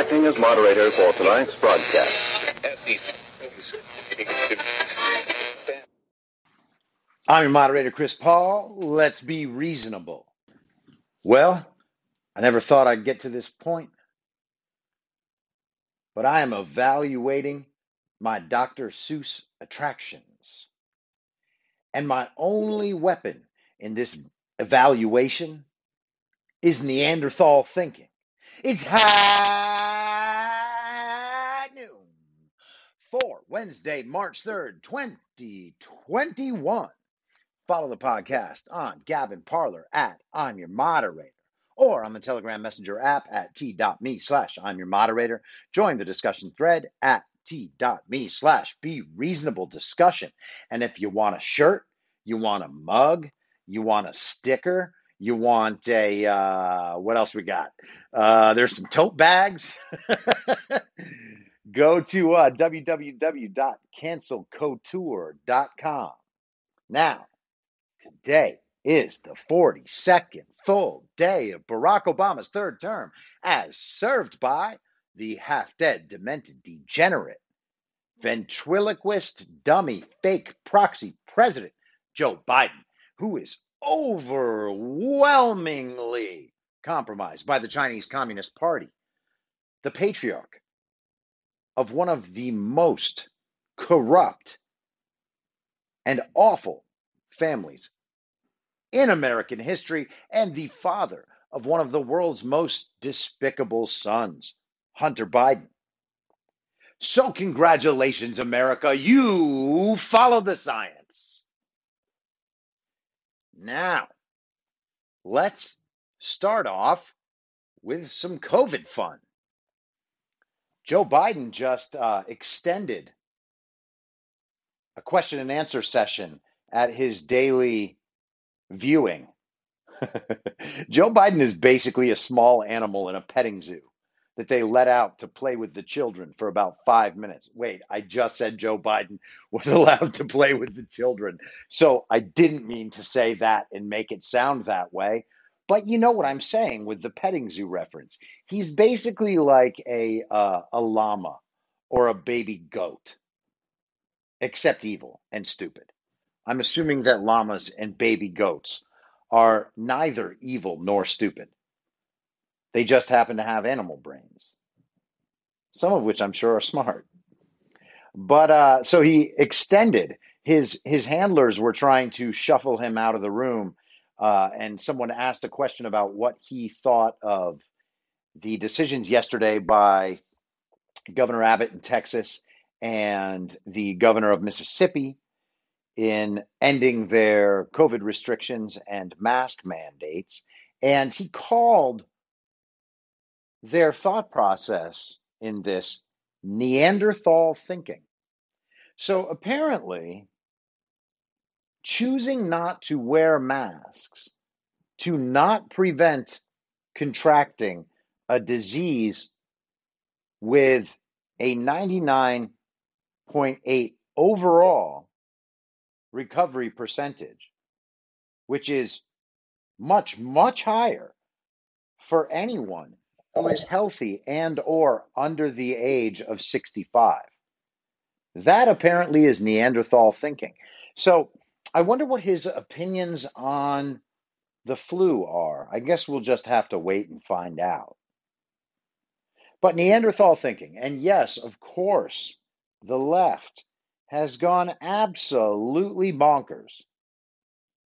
Acting as moderator for tonight's broadcast. I'm your moderator, Chris Paul. Let's be reasonable. Well, I never thought I'd get to this point, but I am evaluating my Dr. Seuss attractions. And my only weapon in this evaluation is Neanderthal thinking. It's high noon for Wednesday, March 3rd, 2021. Follow the podcast on Gab and Parler at I'm Your Moderator or on the Telegram Messenger app at t.me slash I'm Your Moderator. Join the discussion thread at t.me slash be reasonable discussion. And if you want a shirt, you want a mug, you want a sticker, you want a, uh, what else we got? Uh, there's some tote bags. Go to uh, www.cancelcouture.com. Now, today is the 42nd full day of Barack Obama's third term, as served by the half dead, demented, degenerate, ventriloquist, dummy, fake proxy president, Joe Biden, who is overwhelmingly compromised by the Chinese Communist Party, the patriarch of one of the most corrupt and awful families in American history, and the father of one of the world's most despicable sons, Hunter Biden. So, congratulations, America. You follow the science. Now, let's start off with some COVID fun. Joe Biden just uh, extended a question and answer session at his daily viewing. Joe Biden is basically a small animal in a petting zoo that they let out to play with the children for about five minutes. Wait, I just said Joe Biden was allowed to play with the children. So I didn't mean to say that and make it sound that way. But you know what I'm saying with the petting zoo reference. He's basically like a uh, a llama or a baby goat, except evil and stupid. I'm assuming that llamas and baby goats are neither evil nor stupid. They just happen to have animal brains, some of which I'm sure are smart. But uh, so he extended his his handlers were trying to shuffle him out of the room, uh, and someone asked a question about what he thought of the decisions yesterday by Governor Abbott in Texas and the governor of Mississippi in ending their COVID restrictions and mask mandates. And he called their thought process in this Neanderthal thinking. So apparently, choosing not to wear masks to not prevent contracting a disease with a 99.8 overall recovery percentage, which is much, much higher for anyone who is healthy and or under the age of 65. That apparently is Neanderthal thinking. So I wonder what his opinions on the flu are. I guess we'll just have to wait and find out. But Neanderthal thinking, and yes, of course, the left has gone absolutely bonkers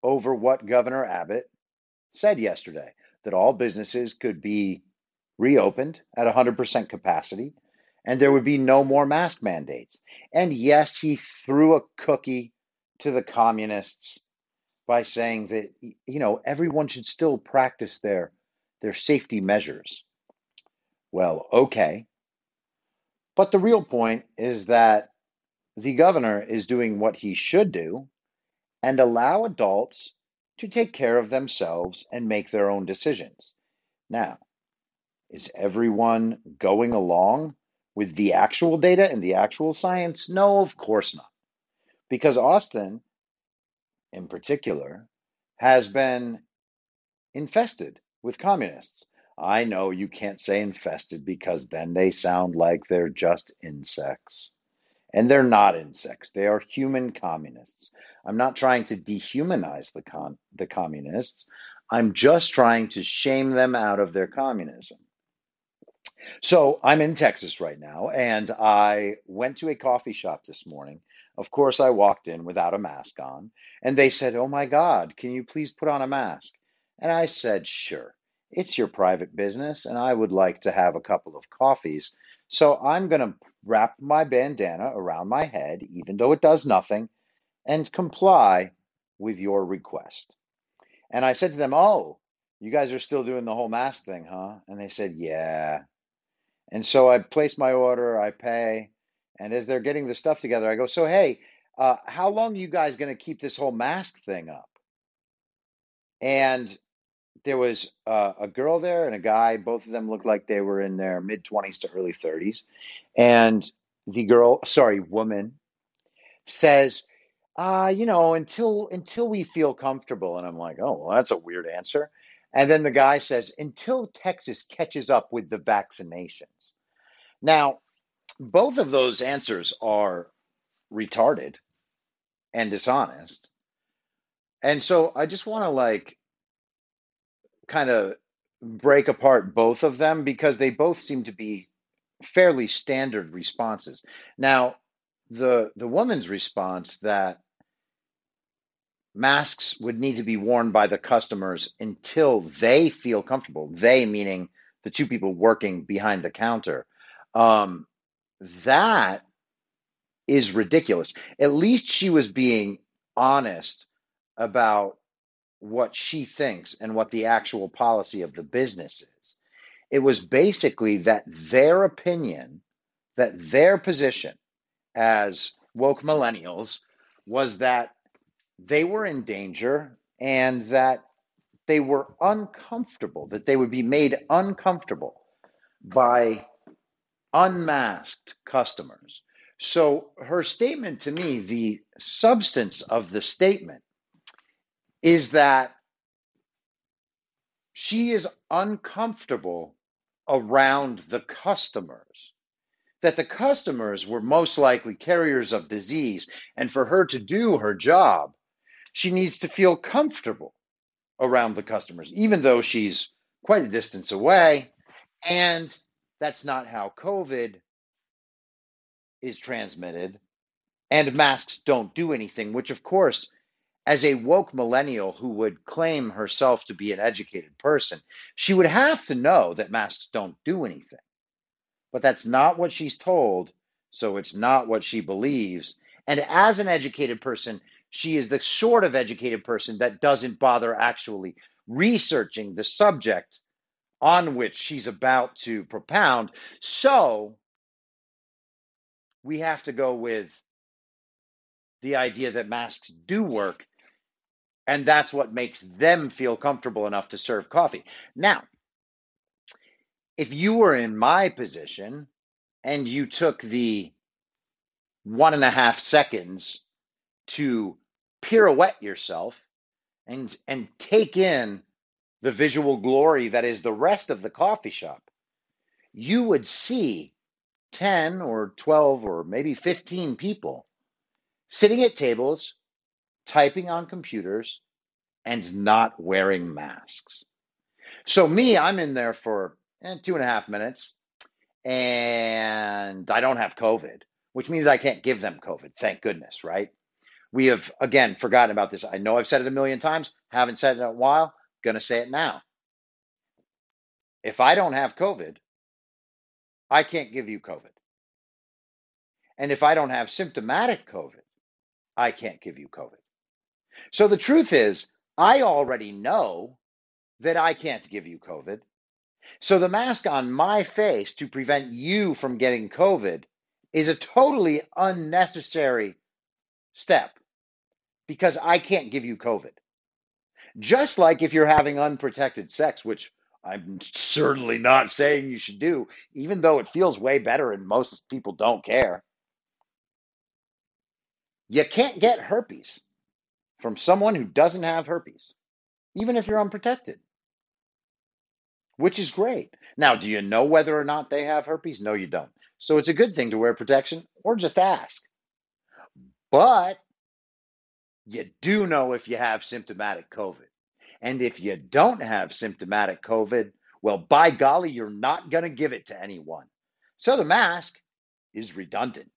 over what Governor Abbott said yesterday that all businesses could be reopened at 100% capacity and there would be no more mask mandates. And yes, he threw a cookie to the communists by saying that you know everyone should still practice their their safety measures. Well, okay. But the real point is that the governor is doing what he should do and allow adults to take care of themselves and make their own decisions. Now, is everyone going along with the actual data and the actual science? No, of course not. Because Austin, in particular, has been infested with communists. I know you can't say infested because then they sound like they're just insects. And they're not insects. They are human communists. I'm not trying to dehumanize the con- the communists. I'm just trying to shame them out of their communism. So I'm in Texas right now, and I went to a coffee shop this morning. Of course, I walked in without a mask on, and they said, Oh my God, can you please put on a mask? And I said, Sure. It's your private business, and I would like to have a couple of coffees. So I'm going to wrap my bandana around my head, even though it does nothing, and comply with your request. And I said to them, Oh, you guys are still doing the whole mask thing, huh? And they said, Yeah. And so I place my order, I pay, and as they're getting the stuff together, I go, So, hey, uh, how long you guys going to keep this whole mask thing up? And there was uh, a girl there and a guy. Both of them looked like they were in their mid 20s to early 30s. And the girl, sorry, woman, says, uh, you know, until until we feel comfortable. And I'm like, oh, well, that's a weird answer. And then the guy says, until Texas catches up with the vaccinations. Now, both of those answers are retarded and dishonest. And so I just want to like kind of break apart both of them because they both seem to be fairly standard responses. Now, the the woman's response that masks would need to be worn by the customers until they feel comfortable. They meaning the two people working behind the counter. Um, that is ridiculous. At least she was being honest about what she thinks and what the actual policy of the business is. It was basically that their opinion, that their position as woke millennials was that they were in danger and that they were uncomfortable, that they would be made uncomfortable by unmasked customers. So her statement to me, the substance of the statement is that she is uncomfortable around the customers, that the customers were most likely carriers of disease. And for her to do her job, she needs to feel comfortable around the customers, even though she's quite a distance away. And that's not how COVID is transmitted. And masks don't do anything, which, of course, as a woke millennial who would claim herself to be an educated person, she would have to know that masks don't do anything. But that's not what she's told, so it's not what she believes. And as an educated person, she is the sort of educated person that doesn't bother actually researching the subject on which she's about to propound. So we have to go with the idea that masks do work and that's what makes them feel comfortable enough to serve coffee. Now, if you were in my position and you took the one and a half seconds to pirouette yourself and and take in the visual glory that is the rest of the coffee shop, you would see 10 or 12 or maybe 15 people sitting at tables typing on computers, and not wearing masks. So, me, I'm in there for eh, two and a half minutes and I don't have COVID, which means I can't give them COVID. Thank goodness, right? We have, again, forgotten about this. I know I've said it a million times, haven't said it in a while, to say it now. If I don't have COVID, I can't give you COVID. And if I don't have symptomatic COVID, I can't give you COVID. So the truth is, I already know that I can't give you COVID. So the mask on my face to prevent you from getting COVID is a totally unnecessary step because I can't give you COVID. Just like if you're having unprotected sex, which I'm certainly not saying you should do, even though it feels way better and most people don't care. You can't get herpes from someone who doesn't have herpes, even if you're unprotected, which is great. Now, do you know whether or not they have herpes? No, you don't. So it's a good thing to wear protection or just ask. But you do know if you have symptomatic COVID. And if you don't have symptomatic COVID, well, by golly, you're not going to give it to anyone. So the mask is redundant.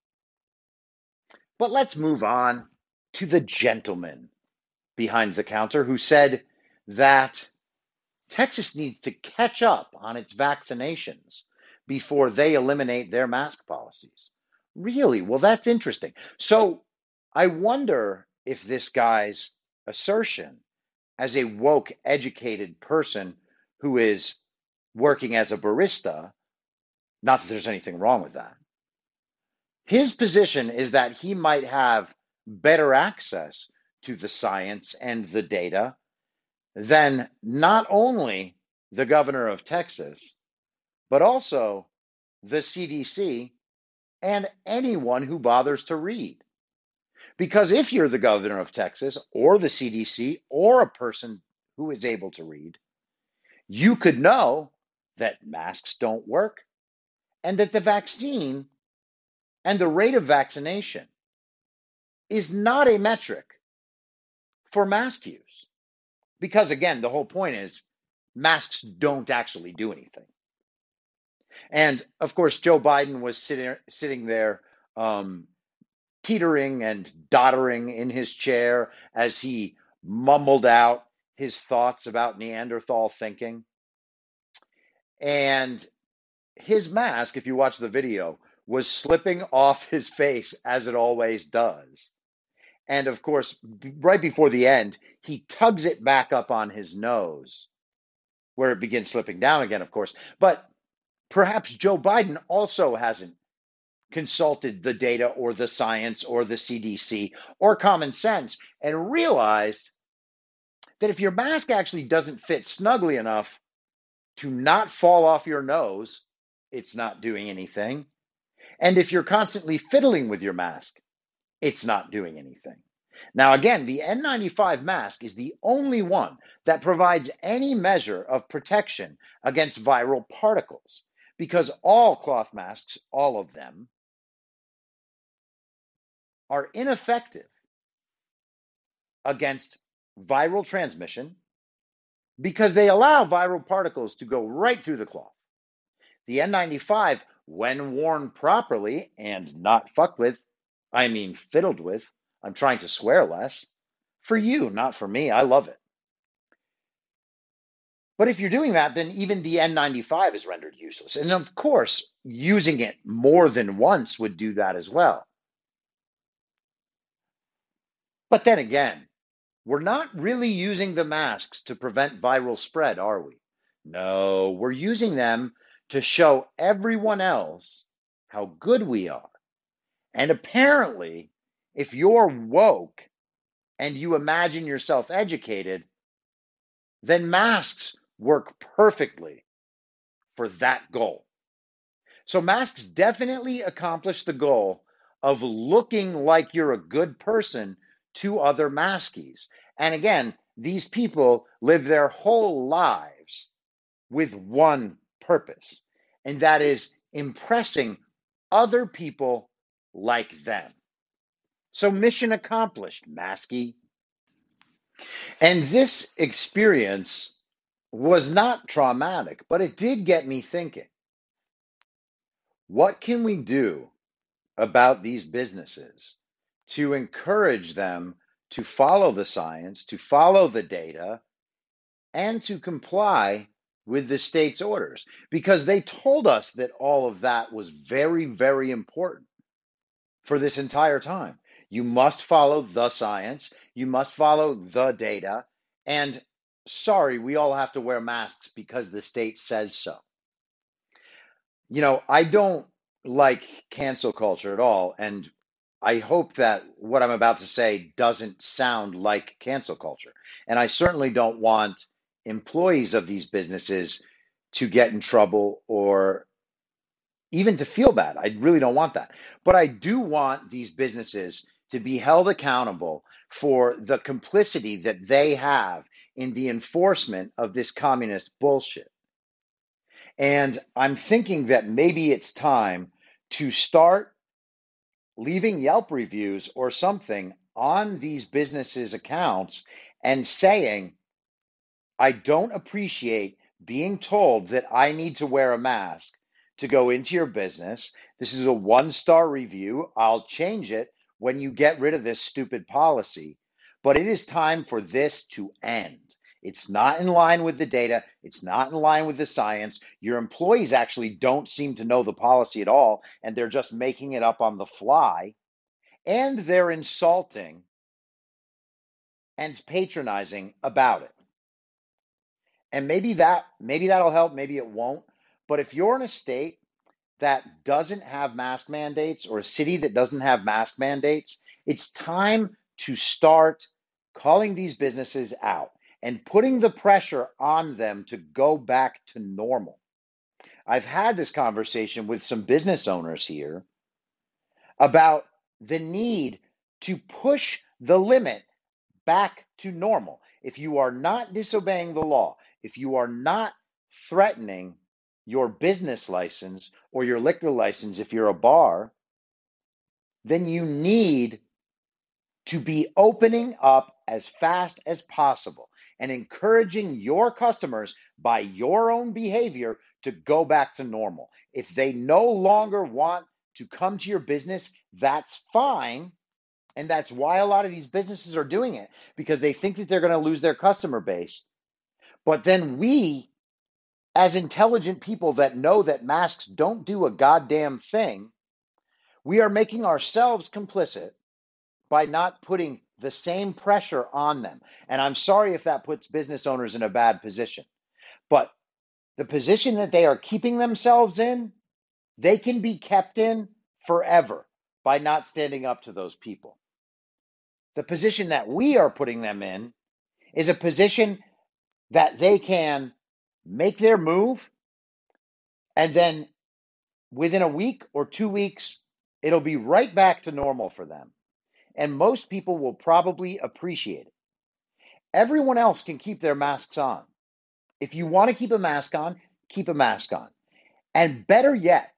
But let's move on to the gentleman behind the counter who said that Texas needs to catch up on its vaccinations before they eliminate their mask policies. Really? Well, that's interesting. So I wonder if this guy's assertion as a woke, educated person who is working as a barista, not that there's anything wrong with that. His position is that he might have better access to the science and the data then not only the governor of Texas, but also the CDC and anyone who bothers to read. Because if you're the governor of Texas or the CDC or a person who is able to read, you could know that masks don't work and that the vaccine and the rate of vaccination is not a metric for mask use. Because again, the whole point is masks don't actually do anything. And of course, Joe Biden was sitting, sitting there um, teetering and doddering in his chair as he mumbled out his thoughts about Neanderthal thinking. And his mask, if you watch the video, was slipping off his face as it always does. And of course, right before the end, he tugs it back up on his nose, where it begins slipping down again, of course. But perhaps Joe Biden also hasn't consulted the data or the science or the CDC or common sense and realized that if your mask actually doesn't fit snugly enough to not fall off your nose, it's not doing anything. And if you're constantly fiddling with your mask, it's not doing anything. Now, again, the N95 mask is the only one that provides any measure of protection against viral particles because all cloth masks, all of them, are ineffective against viral transmission because they allow viral particles to go right through the cloth. The N95, when worn properly and not fucked with, I mean fiddled with, I'm trying to swear less, for you, not for me. I love it. But if you're doing that, then even the N95 is rendered useless. And of course, using it more than once would do that as well. But then again, we're not really using the masks to prevent viral spread, are we? No, we're using them to show everyone else how good we are. And apparently, if you're woke and you imagine yourself educated, then masks work perfectly for that goal. So masks definitely accomplish the goal of looking like you're a good person to other maskies. And again, these people live their whole lives with one purpose, and that is impressing other people like them. So, mission accomplished, Masky. And this experience was not traumatic, but it did get me thinking. What can we do about these businesses to encourage them to follow the science, to follow the data, and to comply with the state's orders because they told us that all of that was very, very important for this entire time. You must follow the science, you must follow the data, and sorry, we all have to wear masks because the state says so. You know, I don't like cancel culture at all, and I hope that what I'm about to say doesn't sound like cancel culture. And I certainly don't want employees of these businesses to get in trouble or even to feel bad. I really don't want that. But I do want these businesses to be held accountable for the complicity that they have in the enforcement of this communist bullshit. And I'm thinking that maybe it's time to start leaving Yelp reviews or something on these businesses' accounts and saying, I don't appreciate being told that I need to wear a mask to go into your business. This is a one star review. I'll change it when you get rid of this stupid policy. But it is time for this to end. It's not in line with the data. It's not in line with the science. Your employees actually don't seem to know the policy at all, and they're just making it up on the fly. And they're insulting and patronizing about it. And maybe that maybe that'll help, maybe it won't. But if you're in a state that doesn't have mask mandates or a city that doesn't have mask mandates, it's time to start calling these businesses out and putting the pressure on them to go back to normal. I've had this conversation with some business owners here about the need to push the limit back to normal. If you are not disobeying the law, if you are not threatening your business license or your liquor license if you're a bar, then you need to be opening up as fast as possible and encouraging your customers by your own behavior to go back to normal. If they no longer want to come to your business, that's fine. And that's why a lot of these businesses are doing it because they think that they're going to lose their customer base. But then we, as intelligent people that know that masks don't do a goddamn thing, we are making ourselves complicit by not putting the same pressure on them. And I'm sorry if that puts business owners in a bad position. But the position that they are keeping themselves in, they can be kept in forever by not standing up to those people. The position that we are putting them in is a position that they can make their move and then within a week or two weeks, it'll be right back to normal for them. And most people will probably appreciate it. Everyone else can keep their masks on. If you want to keep a mask on, keep a mask on. And better yet,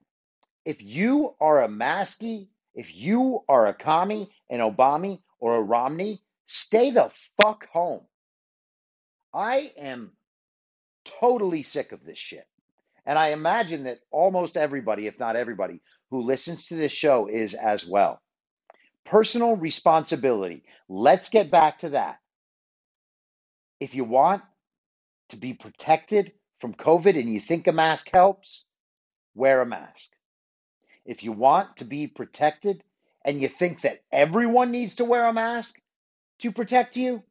if you are a masky, if you are a commie, an Obama, or a Romney, stay the fuck home. I am totally sick of this shit. And I imagine that almost everybody, if not everybody, who listens to this show is as well. Personal responsibility. Let's get back to that. If you want to be protected from COVID and you think a mask helps, wear a mask. If you want to be protected and you think that everyone needs to wear a mask to protect you,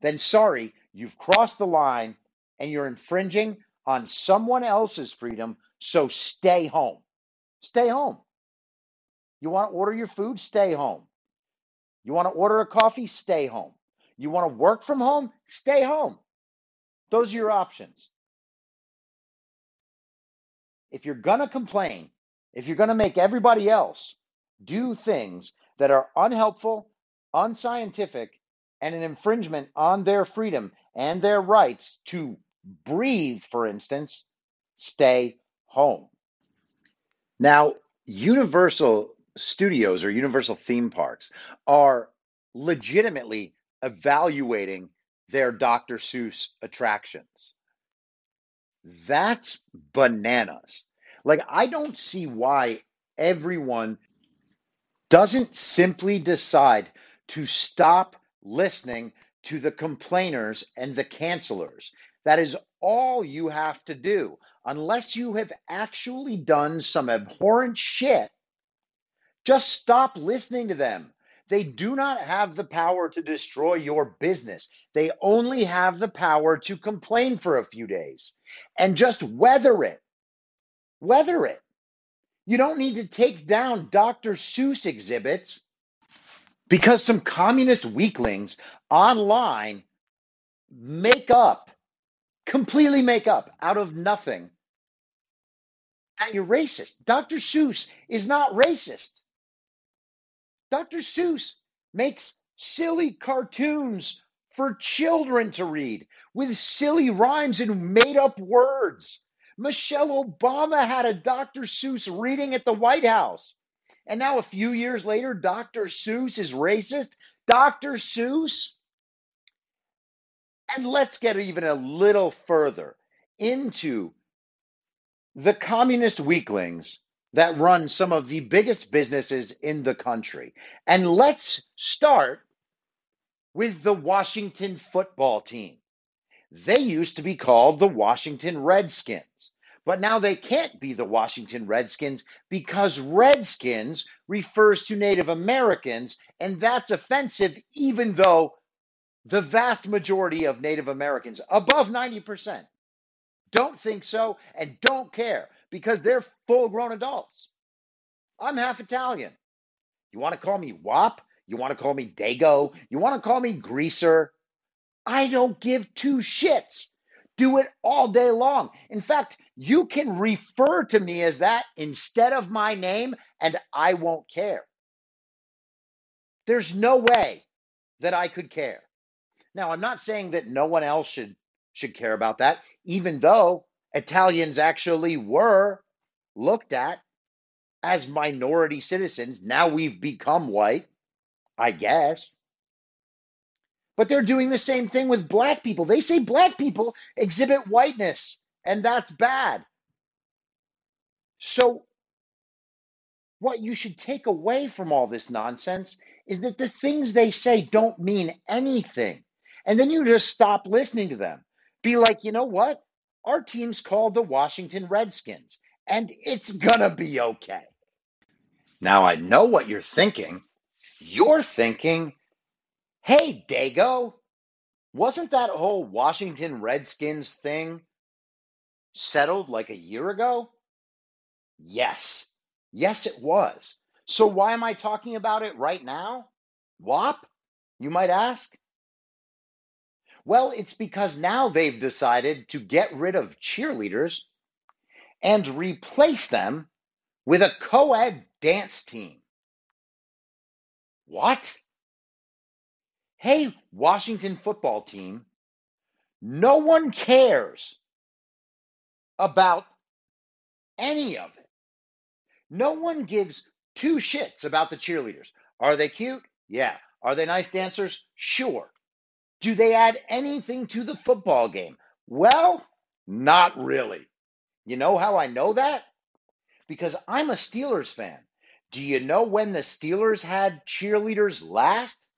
then sorry, you've crossed the line and you're infringing on someone else's freedom. So stay home. Stay home. You want to order your food? Stay home. You want to order a coffee? Stay home. You want to work from home? Stay home. Those are your options. If you're going to complain, if you're going to make everybody else do things that are unhelpful, unscientific, and an infringement on their freedom and their rights to breathe, for instance, stay home. Now, Universal Studios or Universal theme parks are legitimately evaluating their Dr. Seuss attractions. That's bananas. Like, I don't see why everyone doesn't simply decide to stop listening to the complainers and the cancelers. That is all you have to do. Unless you have actually done some abhorrent shit, just stop listening to them. They do not have the power to destroy your business. They only have the power to complain for a few days and just weather it. Weather it. You don't need to take down Dr. Seuss exhibits because some communist weaklings online make up, completely make up out of nothing that you're racist. Dr. Seuss is not racist. Dr. Seuss makes silly cartoons for children to read with silly rhymes and made up words. Michelle Obama had a Dr. Seuss reading at the White House. And now, a few years later, Dr. Seuss is racist. Dr. Seuss? And let's get even a little further into the communist weaklings that run some of the biggest businesses in the country. And let's start with the Washington football team. They used to be called the Washington Redskins, but now they can't be the Washington Redskins because Redskins refers to Native Americans, and that's offensive, even though the vast majority of Native Americans, above 90%, don't think so and don't care because they're full grown adults. I'm half Italian. You want to call me WAP? You want to call me Dago? You want to call me Greaser? I don't give two shits. Do it all day long. In fact, you can refer to me as that instead of my name, and I won't care. There's no way that I could care. Now, I'm not saying that no one else should should care about that, even though Italians actually were looked at as minority citizens. Now we've become white, I guess. But they're doing the same thing with black people. They say black people exhibit whiteness, and that's bad. So, what you should take away from all this nonsense is that the things they say don't mean anything. And then you just stop listening to them. Be like, you know what? Our team's called the Washington Redskins, and it's gonna be okay. Now, I know what you're thinking. You're thinking, hey, Dago, wasn't that whole Washington Redskins thing settled like a year ago? Yes. Yes, it was. So why am I talking about it right now? WAP, you might ask? Well, it's because now they've decided to get rid of cheerleaders and replace them with a co ed dance team. What? Hey, Washington football team, no one cares about any of it. No one gives two shits about the cheerleaders. Are they cute? Yeah. Are they nice dancers? Sure. Do they add anything to the football game? Well, not really. You know how I know that? Because I'm a Steelers fan. Do you know when the Steelers had cheerleaders last?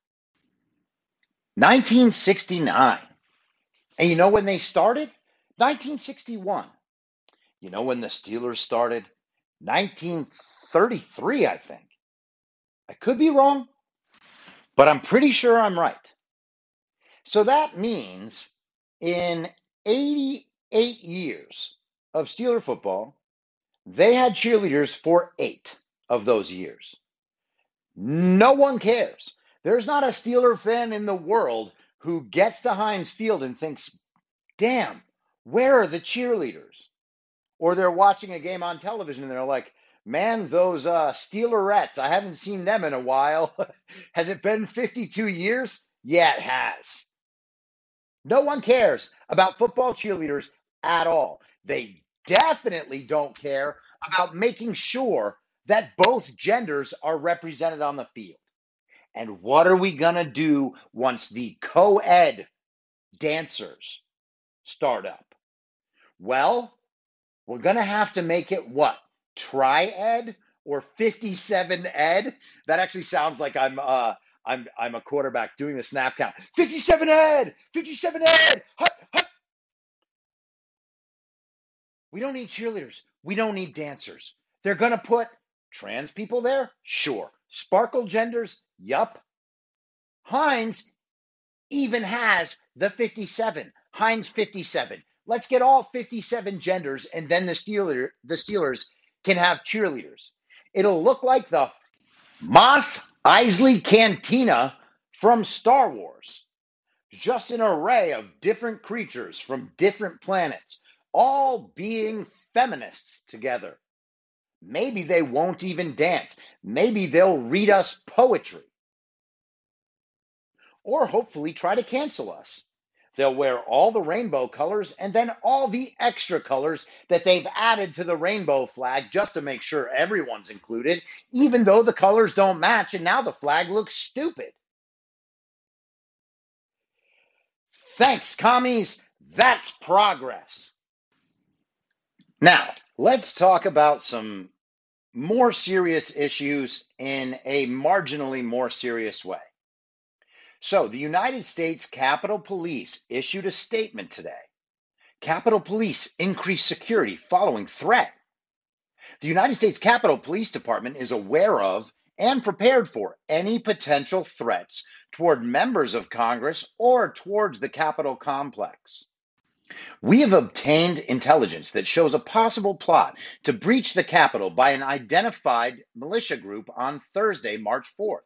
1969. And you know when they started? 1961. You know when the Steelers started? 1933, I think. I could be wrong, but I'm pretty sure I'm right. So that means in 88 years of Steeler football, they had cheerleaders for eight of those years. No one cares. There's not a Steeler fan in the world who gets to Heinz Field and thinks, damn, where are the cheerleaders? Or they're watching a game on television and they're like, man, those uh, Steelerettes, I haven't seen them in a while. has it been 52 years? Yeah, it has. No one cares about football cheerleaders at all. They definitely don't care about making sure that both genders are represented on the field. And what are we going to do once the co ed dancers start up? Well, we're going to have to make it what? Tri-ed or 57 ed? That actually sounds like I'm uh I'm I'm a quarterback doing the snap count. 57 ed, 57 ed. Hut, hut. We don't need cheerleaders. We don't need dancers. They're to put trans people there? Sure. Sparkle genders? Yup. Heinz even has the 57. Heinz 57. Let's get all 57 genders and then the Steeler the Steelers can have cheerleaders. It'll look like the Mos Eisley Cantina from Star Wars. Just an array of different creatures from different planets, all being feminists together. Maybe they won't even dance. Maybe they'll read us poetry. Or hopefully try to cancel us. They'll wear all the rainbow colors and then all the extra colors that they've added to the rainbow flag just to make sure everyone's included, even though the colors don't match and now the flag looks stupid. Thanks, commies. That's progress. Now, let's talk about some more serious issues in a marginally more serious way. So, the United States Capitol Police issued a statement today. Capitol Police increased security following threat. The United States Capitol Police Department is aware of and prepared for any potential threats toward members of Congress or towards the Capitol complex. We have obtained intelligence that shows a possible plot to breach the Capitol by an identified militia group on Thursday, March 4th.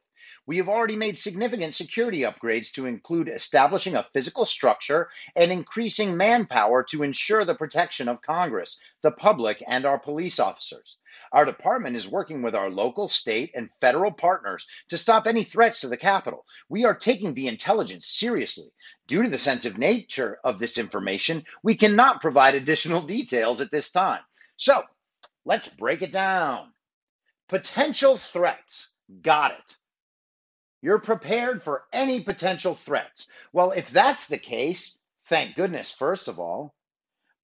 We have already made significant security upgrades to include establishing a physical structure and increasing manpower to ensure the protection of Congress, the public, and our police officers. Our department is working with our local, state, and federal partners to stop any threats to the Capitol. We are taking the intelligence seriously. Due to the sensitive nature of this information, we cannot provide additional details at this time. So let's break it down. Potential threats. Got it. You're prepared for any potential threats. Well, if that's the case, thank goodness, first of all.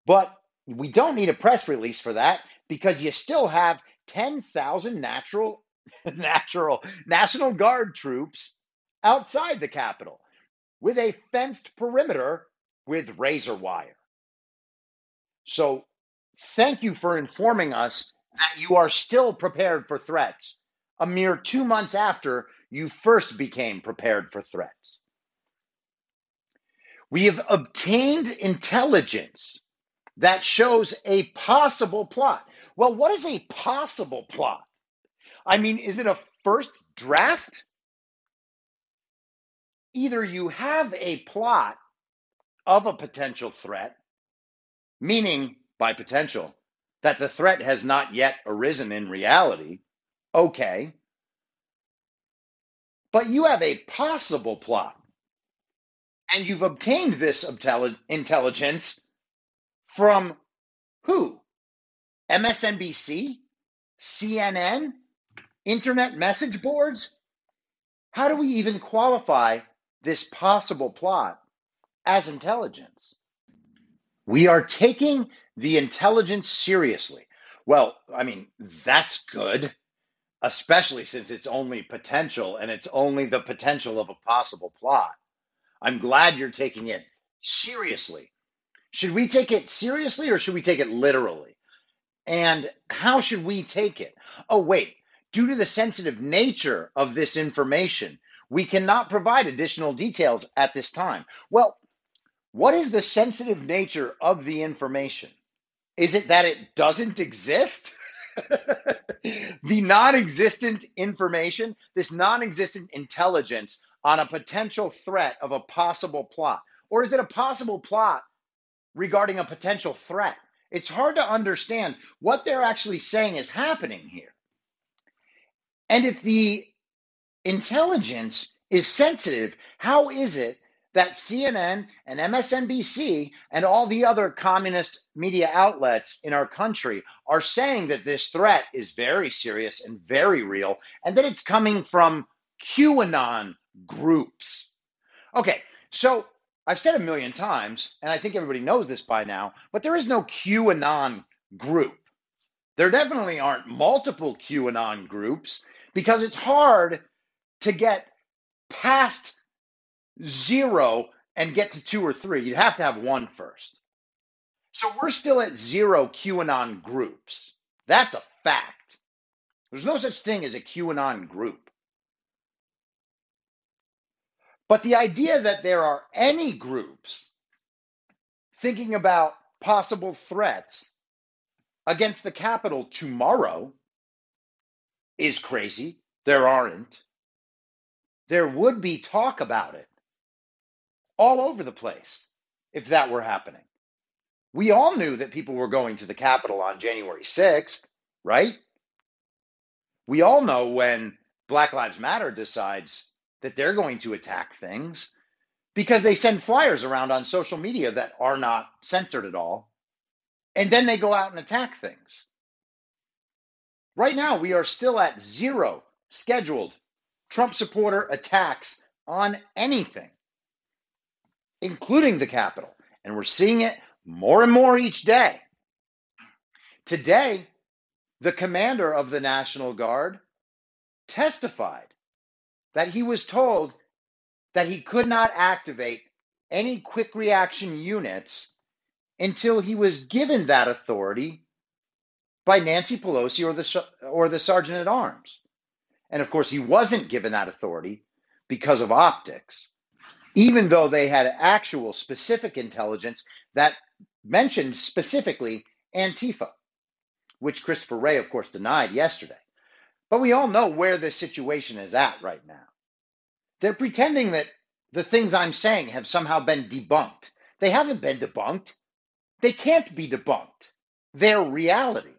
But we don't need a press release for that because you still have 10,000 natural, natural National Guard troops outside the Capitol with a fenced perimeter with razor wire. So, thank you for informing us that you are still prepared for threats a mere two months after you first became prepared for threats. We have obtained intelligence that shows a possible plot. Well, what is a possible plot? I mean, is it a first draft? Either you have a plot of a potential threat, meaning by potential that the threat has not yet arisen in reality, Okay. But you have a possible plot. And you've obtained this intelligence from who? MSNBC? CNN? Internet message boards? How do we even qualify this possible plot as intelligence? We are taking the intelligence seriously. Well, I mean, that's good especially since it's only potential and it's only the potential of a possible plot. I'm glad you're taking it seriously. Should we take it seriously or should we take it literally? And how should we take it? Oh, wait, due to the sensitive nature of this information, we cannot provide additional details at this time. Well, what is the sensitive nature of the information? Is it that it doesn't exist? the non existent information, this non existent intelligence on a potential threat of a possible plot? Or is it a possible plot regarding a potential threat? It's hard to understand what they're actually saying is happening here. And if the intelligence is sensitive, how is it that CNN and MSNBC and all the other communist media outlets in our country are saying that this threat is very serious and very real, and that it's coming from QAnon groups. Okay, so I've said a million times, and I think everybody knows this by now, but there is no QAnon group. There definitely aren't multiple QAnon groups because it's hard to get past zero and get to two or three. You'd have to have one first. So we're still at zero QAnon groups. That's a fact. There's no such thing as a QAnon group. But the idea that there are any groups thinking about possible threats against the Capitol tomorrow is crazy. There aren't. There would be talk about it all over the place if that were happening. We all knew that people were going to the Capitol on January 6th, right? We all know when Black Lives Matter decides that they're going to attack things because they send flyers around on social media that are not censored at all. And then they go out and attack things. Right now, we are still at zero scheduled Trump supporter attacks on anything, including the Capitol. And we're seeing it more and more each day. Today, the commander of the National Guard testified that he was told that he could not activate any quick reaction units until he was given that authority by Nancy Pelosi or the or the sergeant at arms. And of course, he wasn't given that authority because of optics, even though they had actual specific intelligence that mentioned specifically Antifa, which Christopher Wray, of course, denied yesterday. But we all know where this situation is at right now. They're pretending that the things I'm saying have somehow been debunked. They haven't been debunked. They can't be debunked. They're reality.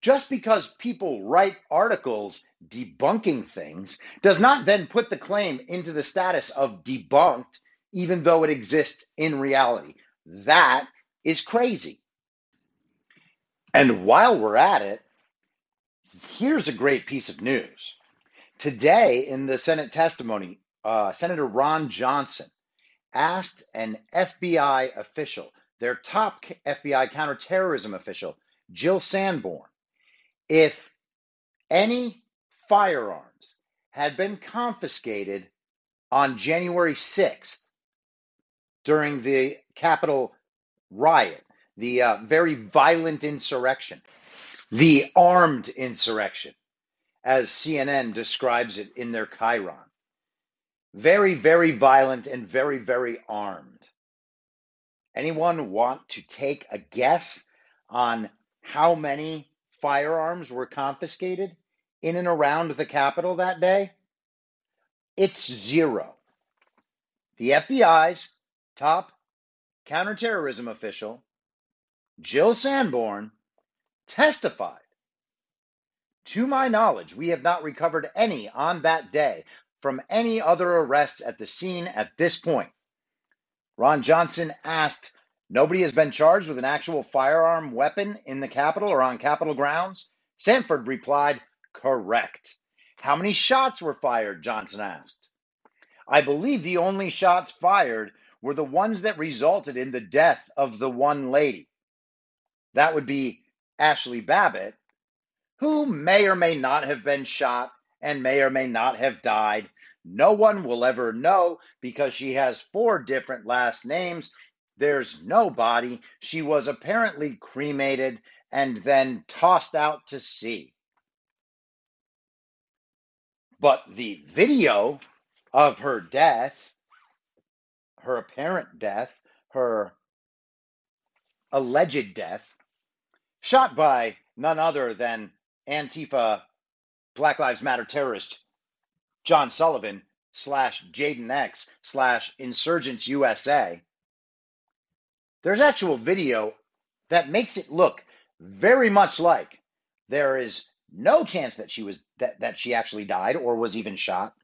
Just because people write articles debunking things does not then put the claim into the status of debunked, even though it exists in reality. That is crazy. And while we're at it, here's a great piece of news. Today, in the Senate testimony, uh, Senator Ron Johnson asked an FBI official, their top FBI counterterrorism official, Jill Sanborn, if any firearms had been confiscated on January 6th during the Capitol riot, the uh, very violent insurrection, the armed insurrection as CNN describes it in their Chyron. Very, very violent and very, very armed. Anyone want to take a guess on how many firearms were confiscated in and around the Capitol that day? It's zero. The FBI's top counterterrorism official, Jill Sanborn, testified to my knowledge, we have not recovered any on that day from any other arrests at the scene at this point. Ron Johnson asked, Nobody has been charged with an actual firearm weapon in the Capitol or on Capitol grounds? Sanford replied, Correct. How many shots were fired? Johnson asked. I believe the only shots fired were the ones that resulted in the death of the one lady. That would be Ashli Babbitt, who may or may not have been shot and may or may not have died. No one will ever know because she has four different last names. There's no body. She was apparently cremated and then tossed out to sea. But the video of her death, her apparent death, her alleged death, shot by none other than Antifa Black Lives Matter terrorist John Sullivan slash Jayden X slash Insurgence USA, there's actual video that makes it look very much like there is no chance that she was that, that she actually died or was even shot.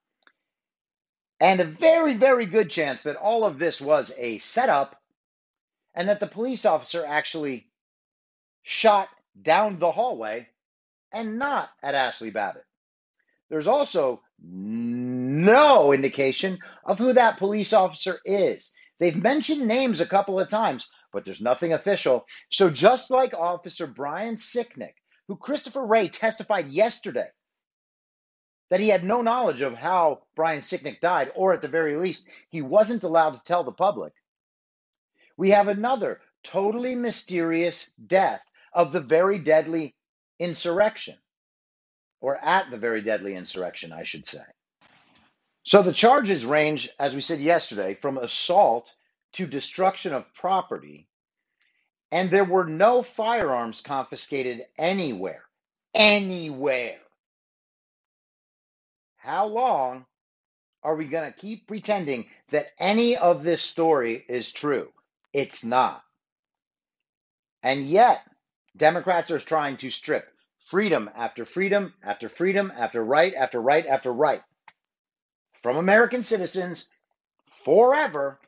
And a very, very good chance that all of this was a setup and that the police officer actually shot down the hallway and not at Ashli Babbitt. There's also no indication of who that police officer is. They've mentioned names a couple of times, but there's nothing official. So just like Officer Brian Sicknick, who Christopher Wray testified yesterday that he had no knowledge of how Brian Sicknick died, or at the very least, he wasn't allowed to tell the public. We have another totally mysterious death of the very deadly insurrection, or at the very deadly insurrection, I should say. So the charges range, as we said yesterday, from assault to destruction of property. And there were no firearms confiscated anywhere. Anywhere. How long are we going to keep pretending that any of this story is true? It's not. And yet, Democrats are trying to strip freedom after freedom after freedom after right after right after right from American citizens forever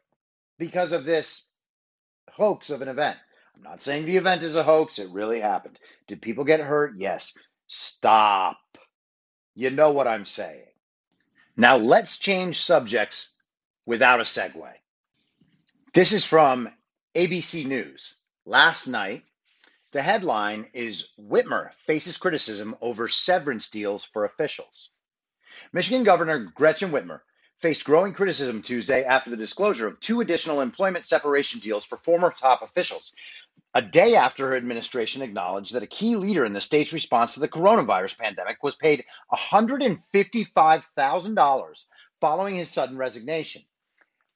because of this hoax of an event. I'm not saying the event is a hoax, it really happened. Did people get hurt? Yes. Stop. You know what I'm saying. Now let's change subjects without a segue. This is from ABC News. Last night, the headline is Whitmer faces criticism over severance deals for officials. Michigan Governor Gretchen Whitmer faced growing criticism Tuesday after the disclosure of two additional employment separation deals for former top officials, a day after her administration acknowledged that a key leader in the state's response to the coronavirus pandemic was paid $155,000 following his sudden resignation.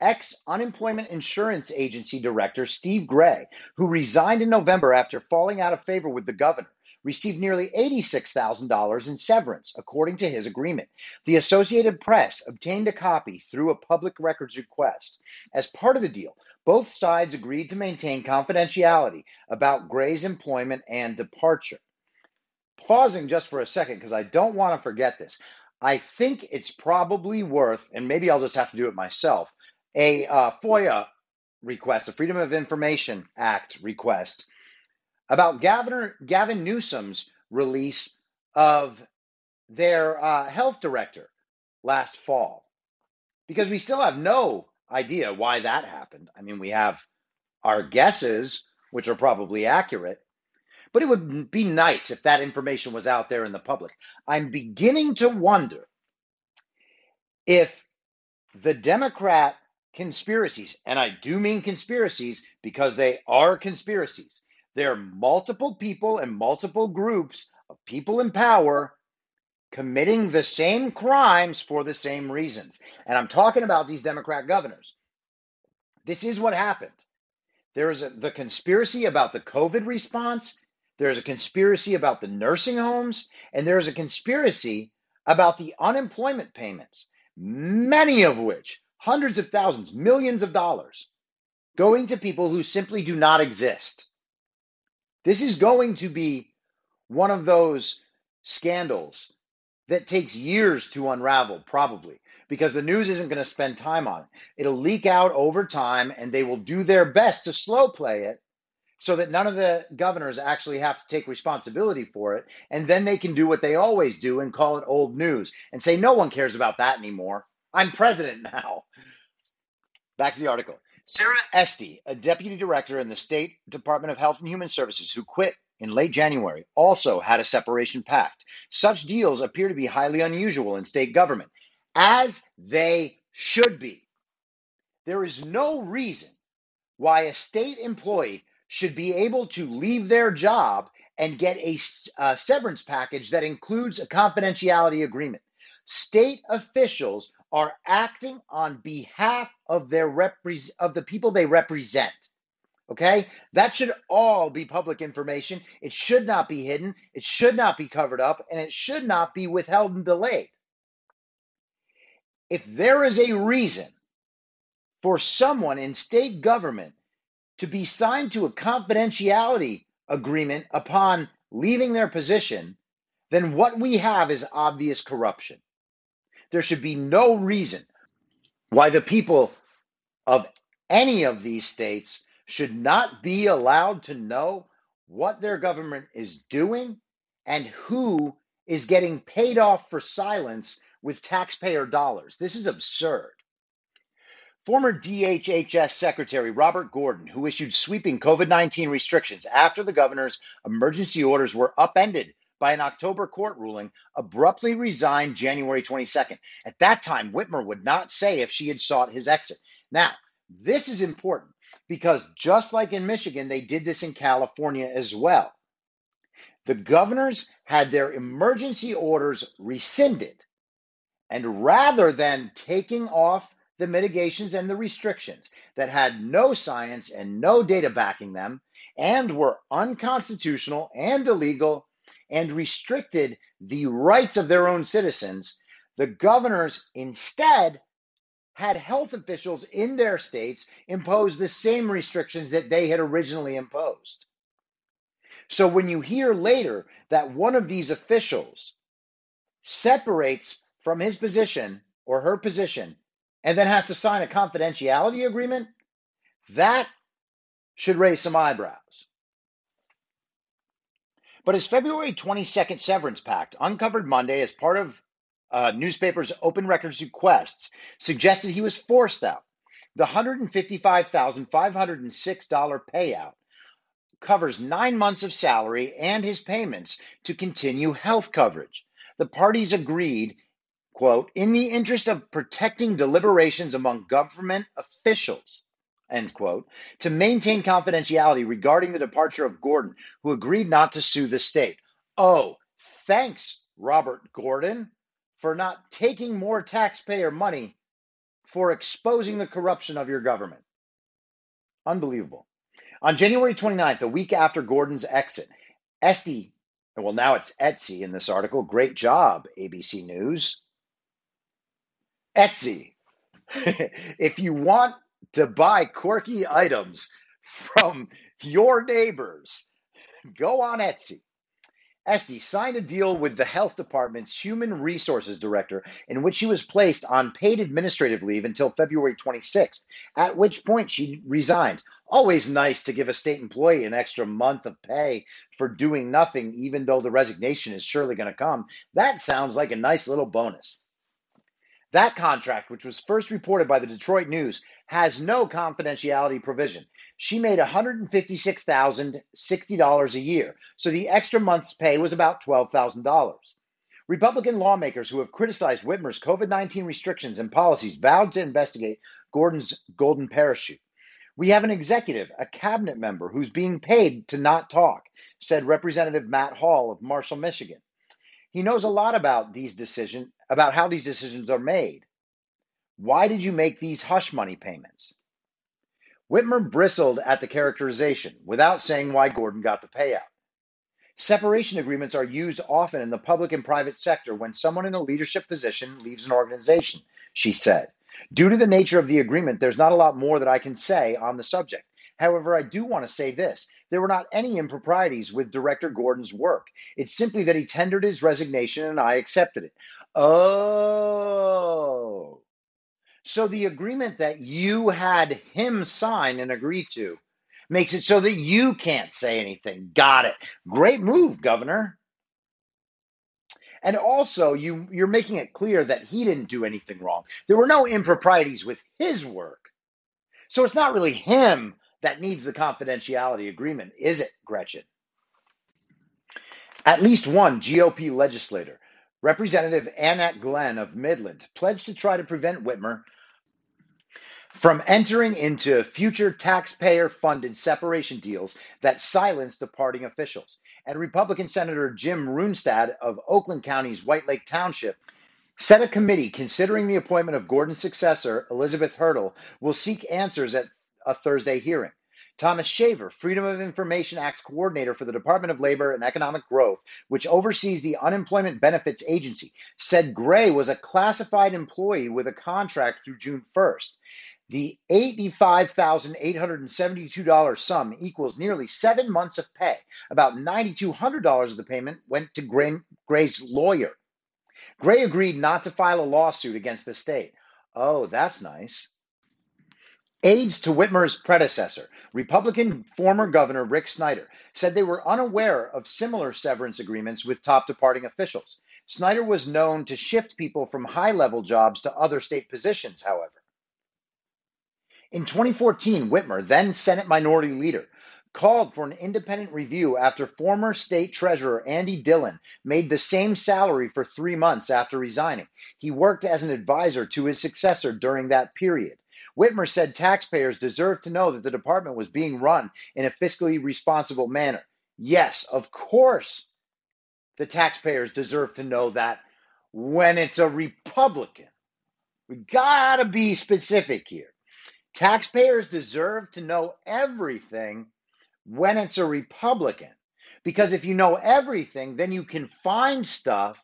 Ex Unemployment Insurance Agency Director Steve Gray, who resigned in November after falling out of favor with the governor, received nearly $86,000 in severance, according to his agreement. The Associated Press obtained a copy through a public records request. As part of the deal, both sides agreed to maintain confidentiality about Gray's employment and departure. Pausing just for a second, because I don't want to forget this. I think it's probably worth, and maybe I'll just have to do it myself, a uh, FOIA request, a Freedom of Information Act request about Governor Gavin Newsom's release of their uh, health director last fall, because we still have no idea why that happened. I mean, we have our guesses, which are probably accurate, but it would be nice if that information was out there in the public. I'm beginning to wonder if the Democrat conspiracies, and I do mean conspiracies because they are conspiracies, there are multiple people and multiple groups of people in power committing the same crimes for the same reasons. And I'm talking about these Democrat governors. This is what happened. There is a, the conspiracy about the COVID response, there's a conspiracy about the nursing homes, and there's a conspiracy about the unemployment payments, many of which, hundreds of thousands, millions of dollars, going to people who simply do not exist. This is going to be one of those scandals that takes years to unravel, probably, because the news isn't going to spend time on it. It'll leak out over time, and they will do their best to slow play it so that none of the governors actually have to take responsibility for it. And then they can do what they always do and call it old news and say, no one cares about that anymore. I'm president now. Back to the article. Sarah Esty, a deputy director in the State Department of Health and Human Services who quit in late January, also had a separation pact. Such deals appear to be highly unusual in state government, as they should be. There is no reason why a state employee should be able to leave their job and get a, a severance package that includes a confidentiality agreement. State officials are acting on behalf of their repre- of the people they represent. Okay? That should all be public information. It should not be hidden, it should not be covered up, and it should not be withheld and delayed. If there is a reason for someone in state government to be signed to a confidentiality agreement upon leaving their position, then what we have is obvious corruption. There should be no reason why the people of any of these states should not be allowed to know what their government is doing and who is getting paid off for silence with taxpayer dollars. This is absurd. Former DHHS Secretary Robert Gordon, who issued sweeping COVID 19 restrictions after the governor's emergency orders were upended by an October court ruling, abruptly resigned January 22nd. At that time, Whitmer would not say if she had sought his exit. Now, this is important because just like in Michigan, they did this in California as well. The governors had their emergency orders rescinded, and rather than taking off the mitigations and the restrictions that had no science and no data backing them and were unconstitutional and illegal and restricted the rights of their own citizens, the governors instead had health officials in their states impose the same restrictions that they had originally imposed. So when you hear later that one of these officials separates from his position or her position and then has to sign a confidentiality agreement, that should raise some eyebrows. But his February 22nd severance pact, uncovered Monday as part of uh, newspapers' open records requests, suggested he was forced out. The $155,506 payout covers nine months of salary and his payments to continue health coverage. The parties agreed quote, in the interest of protecting deliberations among government officials, end quote, to maintain confidentiality regarding the departure of Gordon, who agreed not to sue the state. Oh, thanks, Robert Gordon, for not taking more taxpayer money for exposing the corruption of your government. Unbelievable. On January 29th, a week after Gordon's exit, Esty, well, now it's Etsy in this article. Great job, ABC News. Etsy. if you want to buy quirky items from your neighbors, go on Etsy. Esty signed a deal with the health department's human resources director in which she was placed on paid administrative leave until February 26th, at which point she resigned. Always nice to give a state employee an extra month of pay for doing nothing, even though the resignation is surely going to come. That sounds like a nice little bonus. That contract, which was first reported by the Detroit News, has no confidentiality provision. She made $156,060 a year, so the extra month's pay was about $12,000. Republican lawmakers who have criticized Whitmer's COVID 19 restrictions and policies vowed to investigate Gordon's golden parachute. We have an executive, a cabinet member, who's being paid to not talk, said Representative Matt Hall of Marshall, Michigan. He knows a lot about these decisions, about how these decisions are made. Why did you make these hush money payments? Whitmer bristled at the characterization without saying why Gordon got the payout. Separation agreements are used often in the public and private sector when someone in a leadership position leaves an organization, she said. Due to the nature of the agreement, there's not a lot more that I can say on the subject. However, I do want to say this there were not any improprieties with Director Gordon's work. It's simply that he tendered his resignation and I accepted it. Oh. So the agreement that you had him sign and agree to makes it so that you can't say anything. Got it. Great move, Governor. And also, you, you're making it clear that he didn't do anything wrong. There were no improprieties with his work. So it's not really him that needs the confidentiality agreement, is it, Gretchen? At least one GOP legislator, Representative Annette Glenn of Midland, pledged to try to prevent Whitmer from entering into future taxpayer funded separation deals that silence departing officials. And Republican Senator Jim Runestad of Oakland County's White Lake Township said a committee considering the appointment of Gordon's successor, Elizabeth Hertel, will seek answers at a Thursday hearing. Thomas Shaver, Freedom of Information Act coordinator for the Department of Labor and Economic Growth, which oversees the Unemployment Benefits Agency, said Gray was a classified employee with a contract through June 1st. The $85,872 sum equals nearly seven months of pay. About $9,200 of the payment went to Gray, Gray's lawyer. Gray agreed not to file a lawsuit against the state. Oh, that's nice. Aides to Whitmer's predecessor, Republican former Governor Rick Snyder, said they were unaware of similar severance agreements with top departing officials. Snyder was known to shift people from high level jobs to other state positions, however. In 2014, Whitmer, then Senate Minority Leader, called for an independent review after former state treasurer Andy Dillon made the same salary for three months after resigning. He worked as an advisor to his successor during that period. Whitmer said taxpayers deserve to know that the department was being run in a fiscally responsible manner. Yes, of course, the taxpayers deserve to know that when it's a Republican. We gotta be specific here. Taxpayers deserve to know everything when it's a Republican. Because if you know everything, then you can find stuff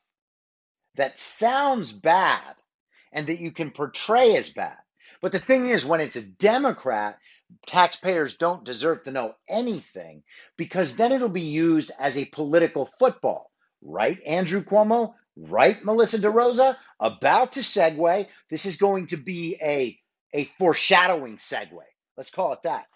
that sounds bad and that you can portray as bad. But the thing is, when it's a Democrat, taxpayers don't deserve to know anything because then it'll be used as a political football. Right, Andrew Cuomo? Right, Melissa DeRosa? About to segue. This is going to be a, a foreshadowing segue. Let's call it that.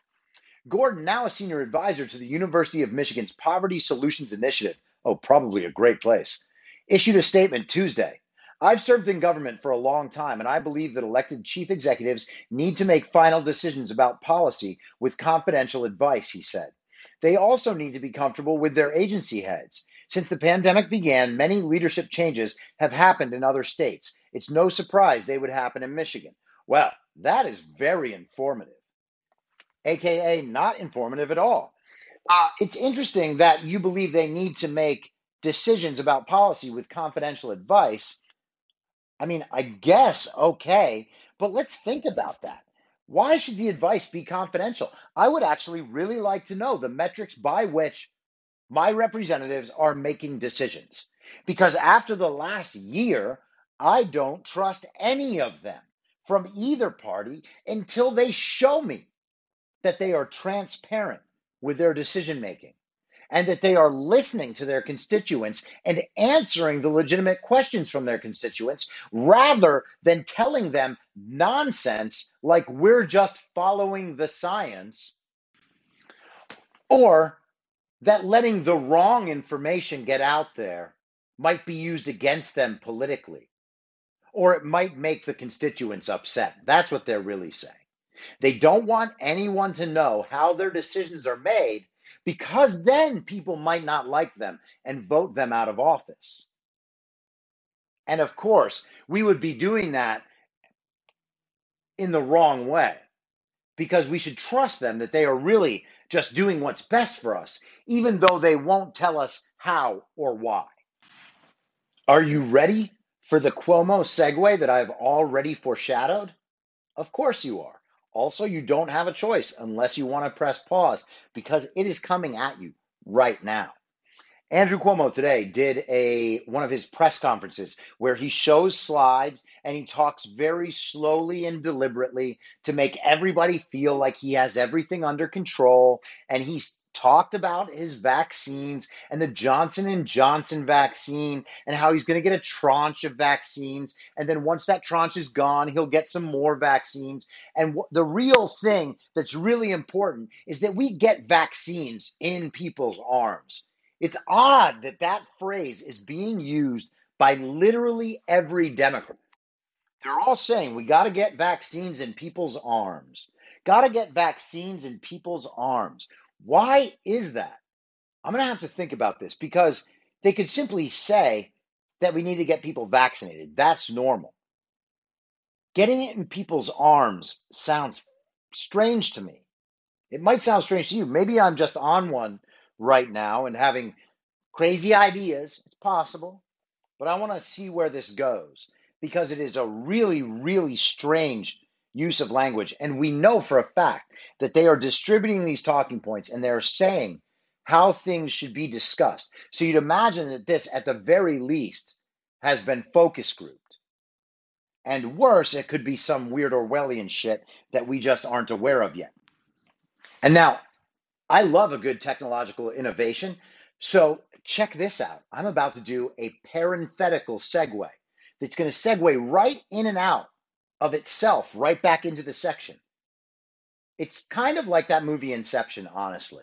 Gordon, now a senior advisor to the University of Michigan's Poverty Solutions Initiative. Oh, probably a great place. Issued a statement Tuesday. I've served in government for a long time, and I believe that elected chief executives need to make final decisions about policy with confidential advice, he said. They also need to be comfortable with their agency heads. Since the pandemic began, many leadership changes have happened in other states. It's no surprise they would happen in Michigan. Well, that is very informative aka not informative at all. Uh, it's interesting that you believe they need to make decisions about policy with confidential advice. I mean, I guess okay, but let's think about that. Why should the advice be confidential? I would actually really like to know the metrics by which my representatives are making decisions. Because after the last year, I don't trust any of them from either party until they show me that they are transparent with their decision making and that they are listening to their constituents and answering the legitimate questions from their constituents rather than telling them nonsense like we're just following the science or that letting the wrong information get out there might be used against them politically or it might make the constituents upset. That's what they're really saying. They don't want anyone to know how their decisions are made because then people might not like them and vote them out of office. And of course, we would be doing that in the wrong way because we should trust them that they are really just doing what's best for us, even though they won't tell us how or why. Are you ready for the Cuomo segue that I've already foreshadowed? Of course you are. Also, you don't have a choice unless you want to press pause because it is coming at you right now. Andrew Cuomo today did a one of his press conferences where he shows slides and he talks very slowly and deliberately to make everybody feel like he has everything under control and he's talked about his vaccines and the Johnson and Johnson vaccine and how he's going to get a tranche of vaccines. And then once that tranche is gone he'll get some more vaccines. And the real thing that's really important is that we get vaccines in people's arms. It's odd that that phrase is being used by literally every democrat. They're all saying we got to get vaccines in people's arms. Got to get vaccines in people's arms why is that? I'm going to have to think about this because they could simply say that we need to get people vaccinated. That's normal. Getting it in people's arms sounds strange to me. It might sound strange to you. Maybe I'm just on one right now and having crazy ideas. It's possible. But I want to see where this goes because it is a really, really strange use of language. And we know for a fact that they are distributing these talking points and they're saying how things should be discussed. So you'd imagine that this, at the very least, has been focus grouped. And worse, it could be some weird Orwellian shit that we just aren't aware of yet. And now, I love a good technological innovation. So check this out. I'm about to do a parenthetical segue that's going to segue right in and out of itself right back into the section. It's kind of like that movie Inception, honestly.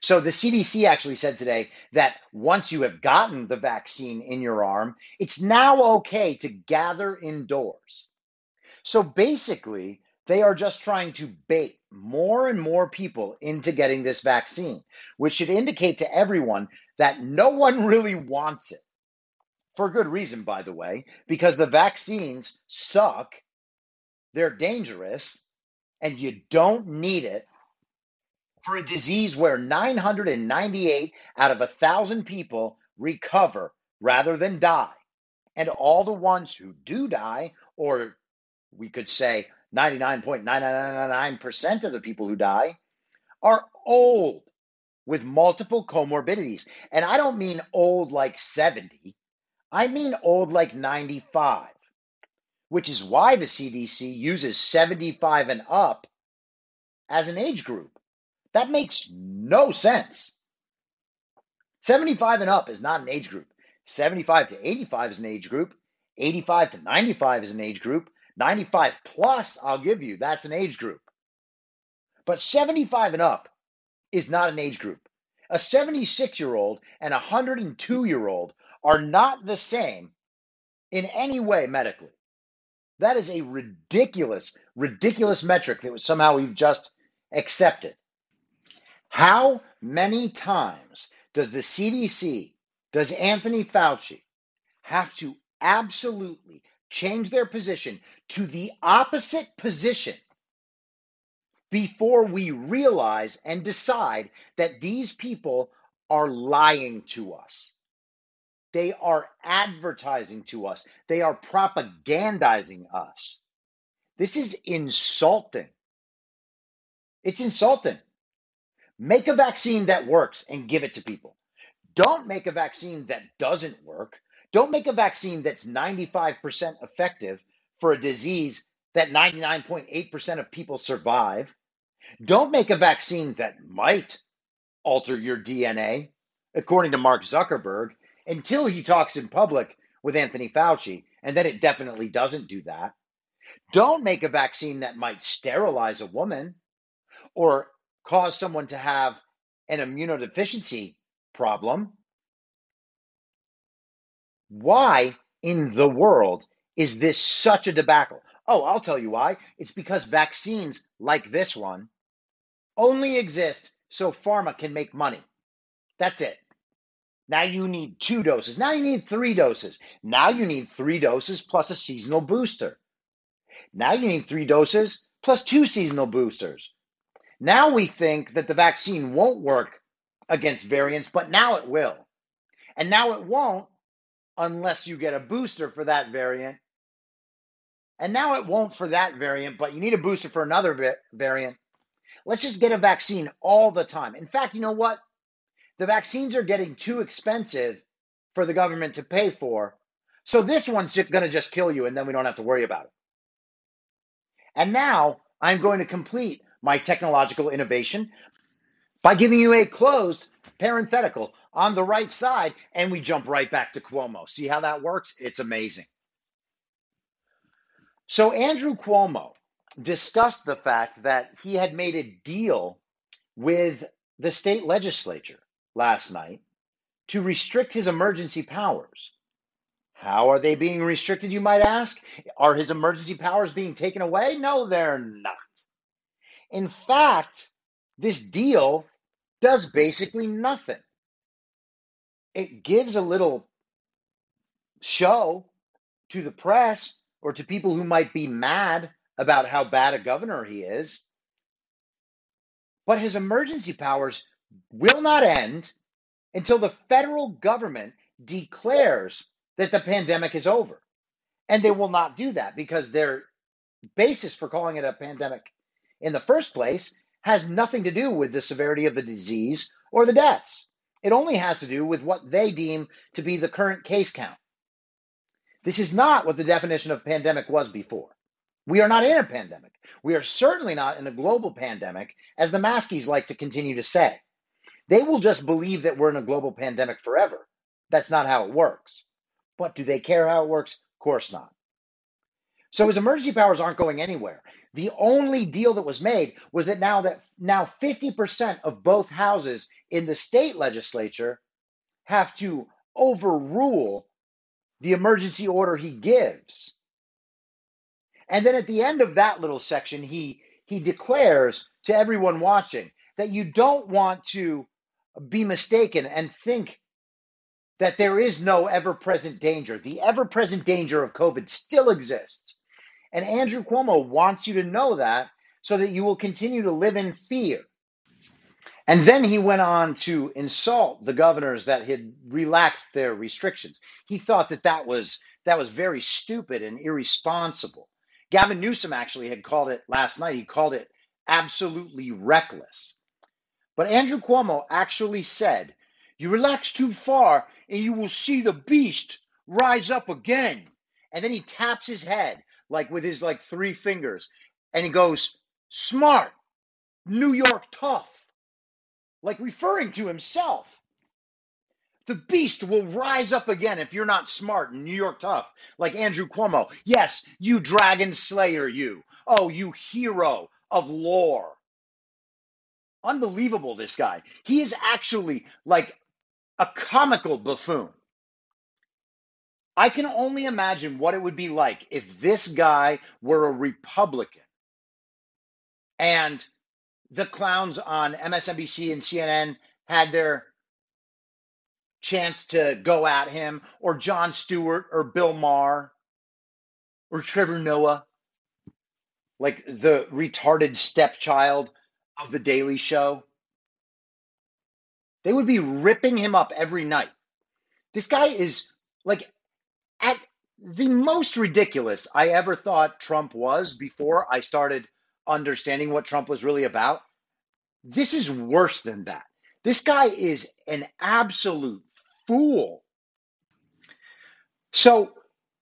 So the CDC actually said today that once you have gotten the vaccine in your arm, it's now okay to gather indoors. So basically, they are just trying to bait more and more people into getting this vaccine, which should indicate to everyone that no one really wants it. For good reason, by the way, because the vaccines suck they're dangerous, and you don't need it for a disease where 998 out of a thousand people recover rather than die. And all the ones who do die or we could say 99.9999% of the people who die, are old with multiple comorbidities. And I don't mean old like 70, I mean old like 95, which is why the CDC uses 75 and up as an age group. That makes no sense. 75 and up is not an age group. 75 to 85 is an age group. 85 to 95 is an age group. 95 plus, I'll give you, that's an age group. But 75 and up is not an age group. A 76 year old and a 102 year old are not the same in any way medically. That is a ridiculous, ridiculous metric that was somehow we've just accepted. How many times does the CDC, does Anthony Fauci have to absolutely change their position to the opposite position before we realize and decide that these people are lying to us. They are advertising to us. They are propagandizing us. This is insulting. It's insulting. Make a vaccine that works and give it to people. Don't make a vaccine that doesn't work. Don't make a vaccine that's 95% effective for a disease that 99.8% of people survive. Don't make a vaccine that might alter your DNA, according to Mark Zuckerberg, until he talks in public with Anthony Fauci, and then it definitely doesn't do that. Don't make a vaccine that might sterilize a woman or cause someone to have an immunodeficiency problem. Why in the world is this such a debacle? Oh, I'll tell you why. It's because vaccines like this one only exist so pharma can make money. That's it. Now you need two doses. Now you need three doses. Now you need three doses plus a seasonal booster. Now you need three doses plus two seasonal boosters. Now we think that the vaccine won't work against variants, but now it will. And now it won't unless you get a booster for that variant. And now it won't for that variant, but you need a booster for another variant. Let's just get a vaccine all the time. In fact, you know what? The vaccines are getting too expensive for the government to pay for. So this one's going to just kill you, and then we don't have to worry about it. And now I'm going to complete my technological innovation by giving you a closed parenthetical on the right side, and we jump right back to Cuomo. See how that works? It's amazing. So, Andrew Cuomo discussed the fact that he had made a deal with the state legislature last night to restrict his emergency powers. How are they being restricted, you might ask? Are his emergency powers being taken away? No, they're not. In fact, this deal does basically nothing. It gives a little show to the press or to people who might be mad about how bad a governor he is. But his emergency powers will not end until the federal government declares that the pandemic is over. And they will not do that because their basis for calling it a pandemic in the first place has nothing to do with the severity of the disease or the deaths. It only has to do with what they deem to be the current case count. This is not what the definition of pandemic was before. We are not in a pandemic. We are certainly not in a global pandemic, as the maskies like to continue to say. They will just believe that we're in a global pandemic forever. That's not how it works. But do they care how it works? Of course not. So his emergency powers aren't going anywhere. The only deal that was made was that now that now 50% of both houses in the state legislature have to overrule the emergency order he gives. And then at the end of that little section, he he declares to everyone watching that you don't want to be mistaken and think that there is no ever present danger. The ever present danger of COVID still exists. And Andrew Cuomo wants you to know that so that you will continue to live in fear. And then he went on to insult the governors that had relaxed their restrictions. He thought that that was that was very stupid and irresponsible. Gavin Newsom actually had called it last night, he called it absolutely reckless. But Andrew Cuomo actually said, You relax too far and you will see the beast rise up again. And then he taps his head like with his like three fingers and he goes, Smart, New York tough, like referring to himself. The beast will rise up again if you're not smart and New York tough, like Andrew Cuomo. Yes, you dragon slayer, you. Oh, you hero of lore. Unbelievable, this guy. He is actually like a comical buffoon. I can only imagine what it would be like if this guy were a Republican and the clowns on MSNBC and CNN had their chance to go at him, or Jon Stewart, or Bill Maher, or Trevor Noah, like the retarded stepchild of The Daily Show. They would be ripping him up every night. This guy is like at the most ridiculous I ever thought Trump was before I started understanding what Trump was really about. This is worse than that. This guy is an absolute fool. So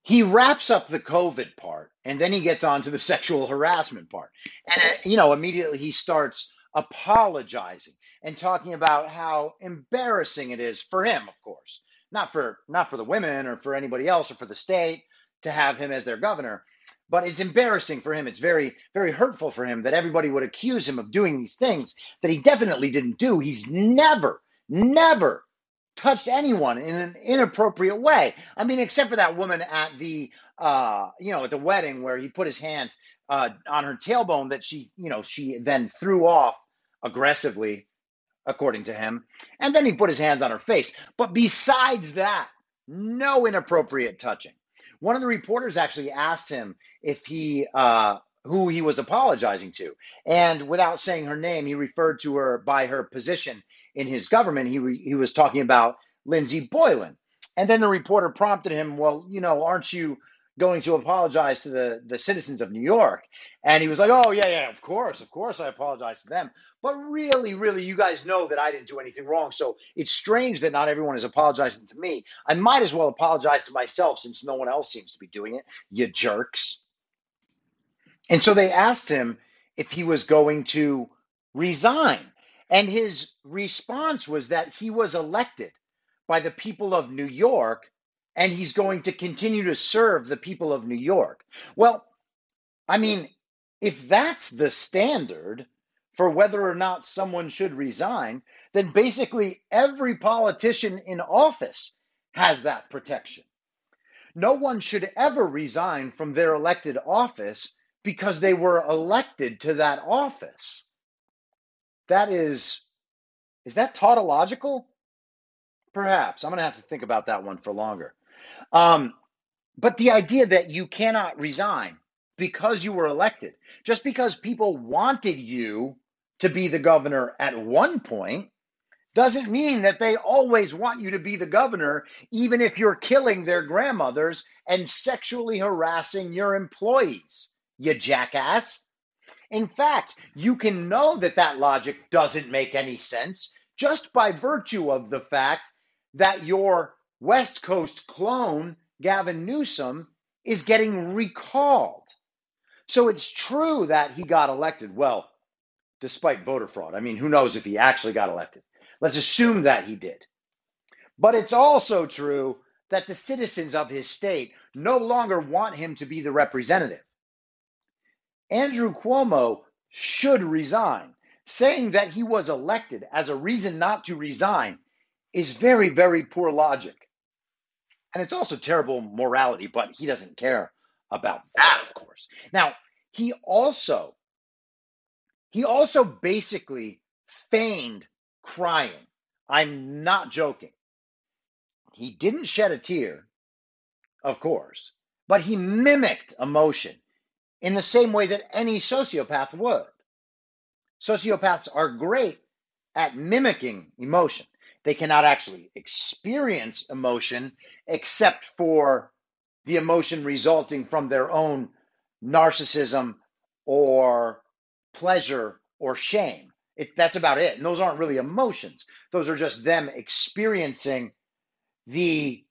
he wraps up the COVID part and then he gets on to the sexual harassment part. And, uh, you know, immediately he starts apologizing and talking about how embarrassing it is for him, of course, not for not for the women or for anybody else or for the state to have him as their governor, but it's embarrassing for him. It's very very hurtful for him that everybody would accuse him of doing these things that he definitely didn't do. He's never never touched anyone in an inappropriate way. I mean, except for that woman at the, uh, you know, at the wedding where he put his hand uh, on her tailbone that she, you know, she then threw off aggressively, according to him, and then he put his hands on her face. But besides that, no inappropriate touching. One of the reporters actually asked him if he, uh, who he was apologizing to, and without saying her name, he referred to her by her position in his government, he, re, he was talking about Lindsey Boylan. And then the reporter prompted him, Well, you know, aren't you going to apologize to the, the citizens of New York? And he was like, Oh, yeah, yeah, of course, of course I apologize to them. But really, really, you guys know that I didn't do anything wrong. So it's strange that not everyone is apologizing to me. I might as well apologize to myself since no one else seems to be doing it, you jerks. And so they asked him if he was going to resign. And his response was that he was elected by the people of New York and he's going to continue to serve the people of New York. Well, I mean, if that's the standard for whether or not someone should resign, then basically every politician in office has that protection. No one should ever resign from their elected office because they were elected to that office that is is that tautological? Perhaps. I'm going to have to think about that one for longer. Um, but the idea that you cannot resign because you were elected, just because people wanted you to be the governor at one point, doesn't mean that they always want you to be the governor, even if you're killing their grandmothers and sexually harassing your employees, you jackass. In fact, you can know that that logic doesn't make any sense just by virtue of the fact that your West Coast clone, Gavin Newsom, is getting recalled. So it's true that he got elected. Well, despite voter fraud. I mean, who knows if he actually got elected? Let's assume that he did. But it's also true that the citizens of his state no longer want him to be the representative. Andrew Cuomo should resign. Saying that he was elected as a reason not to resign is very, very poor logic. And it's also terrible morality, but he doesn't care about that, of course. Now, he also he also basically feigned crying. I'm not joking. He didn't shed a tear, of course, but he mimicked emotion in the same way that any sociopath would. Sociopaths are great at mimicking emotion. They cannot actually experience emotion except for the emotion resulting from their own narcissism or pleasure or shame. It, that's about it. And those aren't really emotions. Those are just them experiencing the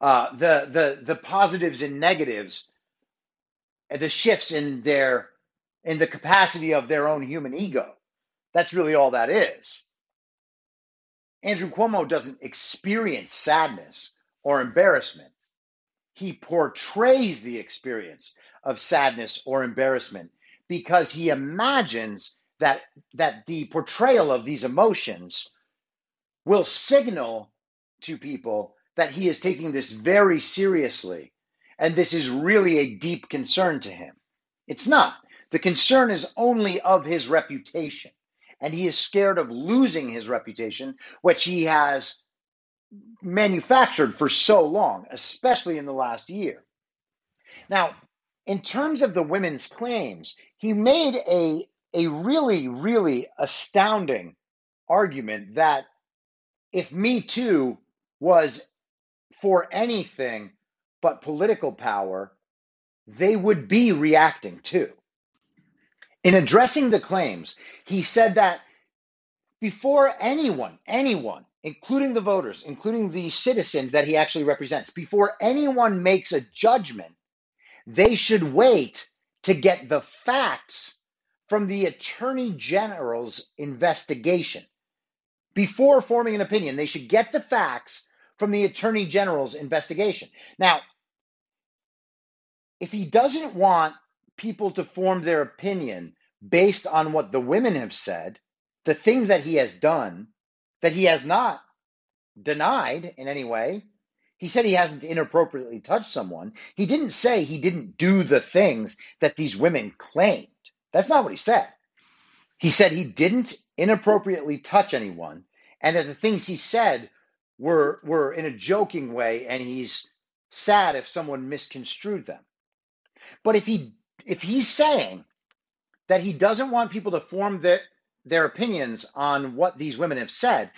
uh, the the the positives and negatives, the shifts in their in the capacity of their own human ego. That's really all that is. Andrew Cuomo doesn't experience sadness or embarrassment. He portrays the experience of sadness or embarrassment because he imagines that that the portrayal of these emotions will signal to people that he is taking this very seriously and this is really a deep concern to him. It's not. The concern is only of his reputation and he is scared of losing his reputation, which he has manufactured for so long, especially in the last year. Now, in terms of the women's claims, he made a, a really, really astounding argument that if Me Too was for anything but political power, they would be reacting to. In addressing the claims, he said that before anyone, anyone, including the voters, including the citizens that he actually represents, before anyone makes a judgment, they should wait to get the facts from the Attorney General's investigation. Before forming an opinion, they should get the facts from the Attorney General's investigation. Now, if he doesn't want people to form their opinion based on what the women have said, the things that he has done, that he has not denied in any way. He said he hasn't inappropriately touched someone. He didn't say he didn't do the things that these women claimed. That's not what he said. He said he didn't inappropriately touch anyone and that the things he said were were in a joking way and he's sad if someone misconstrued them. But if he if he's saying that he doesn't want people to form their their opinions on what these women have said,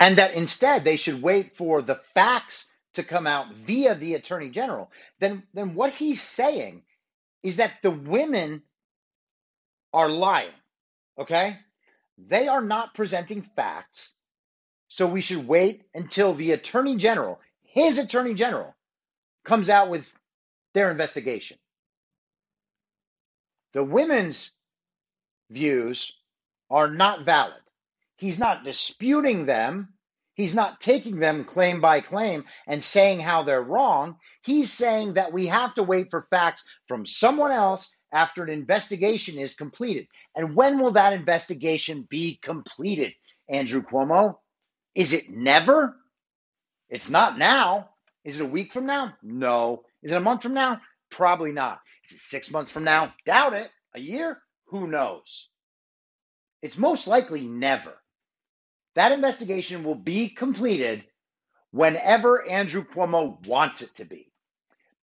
and that instead they should wait for the facts to come out via the attorney general, then then what he's saying is that the women are lying. Okay? They are not presenting facts. So we should wait until the attorney general, his attorney general, comes out with their investigation. The women's views are not valid. He's not disputing them. He's not taking them claim by claim and saying how they're wrong. He's saying that we have to wait for facts from someone else after an investigation is completed. And when will that investigation be completed, Andrew Cuomo? Is it never? It's not now. Is it a week from now? No. Is it a month from now? Probably not. Is it six months from now? Doubt it. A year? Who knows? It's most likely never. That investigation will be completed whenever Andrew Cuomo wants it to be,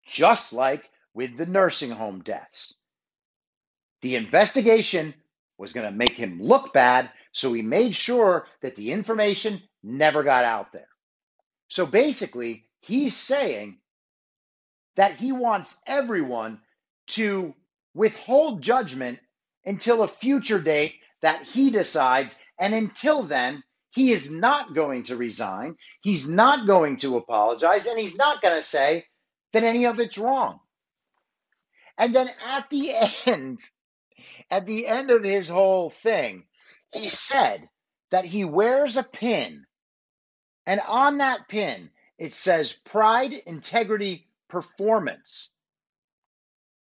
just like with the nursing home deaths. The investigation was going to make him look bad, so he made sure that the information never got out there. So basically, he's saying that he wants everyone to withhold judgment until a future date that he decides. And until then, he is not going to resign. He's not going to apologize. And he's not going to say that any of it's wrong. And then at the end, at the end of his whole thing, he said that he wears a pin. And on that pin, it says pride, integrity, performance.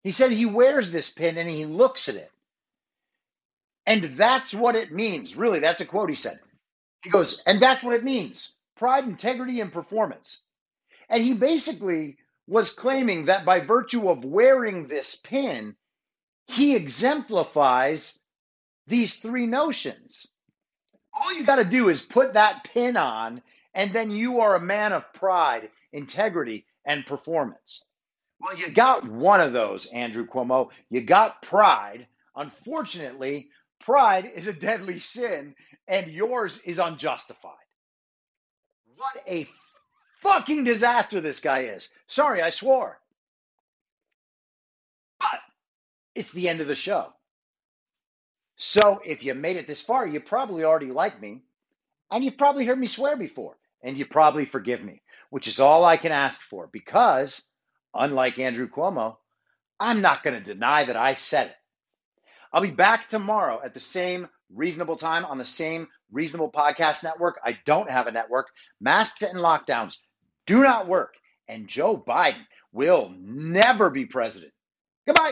He said he wears this pin and he looks at it. And that's what it means. Really, that's a quote he said. He goes, and that's what it means pride, integrity, and performance. And he basically was claiming that by virtue of wearing this pin, he exemplifies these three notions. All you got to do is put that pin on, and then you are a man of pride, integrity, and performance. Well, you got one of those, Andrew Cuomo. You got pride. Unfortunately, pride is a deadly sin, and yours is unjustified. What a fucking disaster this guy is. Sorry, I swore. But it's the end of the show. So if you made it this far, you probably already like me, and you've probably heard me swear before, and you probably forgive me, which is all I can ask for because, unlike Andrew Cuomo, I'm not going to deny that I said it. I'll be back tomorrow at the same reasonable time on the same reasonable podcast network. I don't have a network. Masks and lockdowns do not work. And Joe Biden will never be president. Goodbye.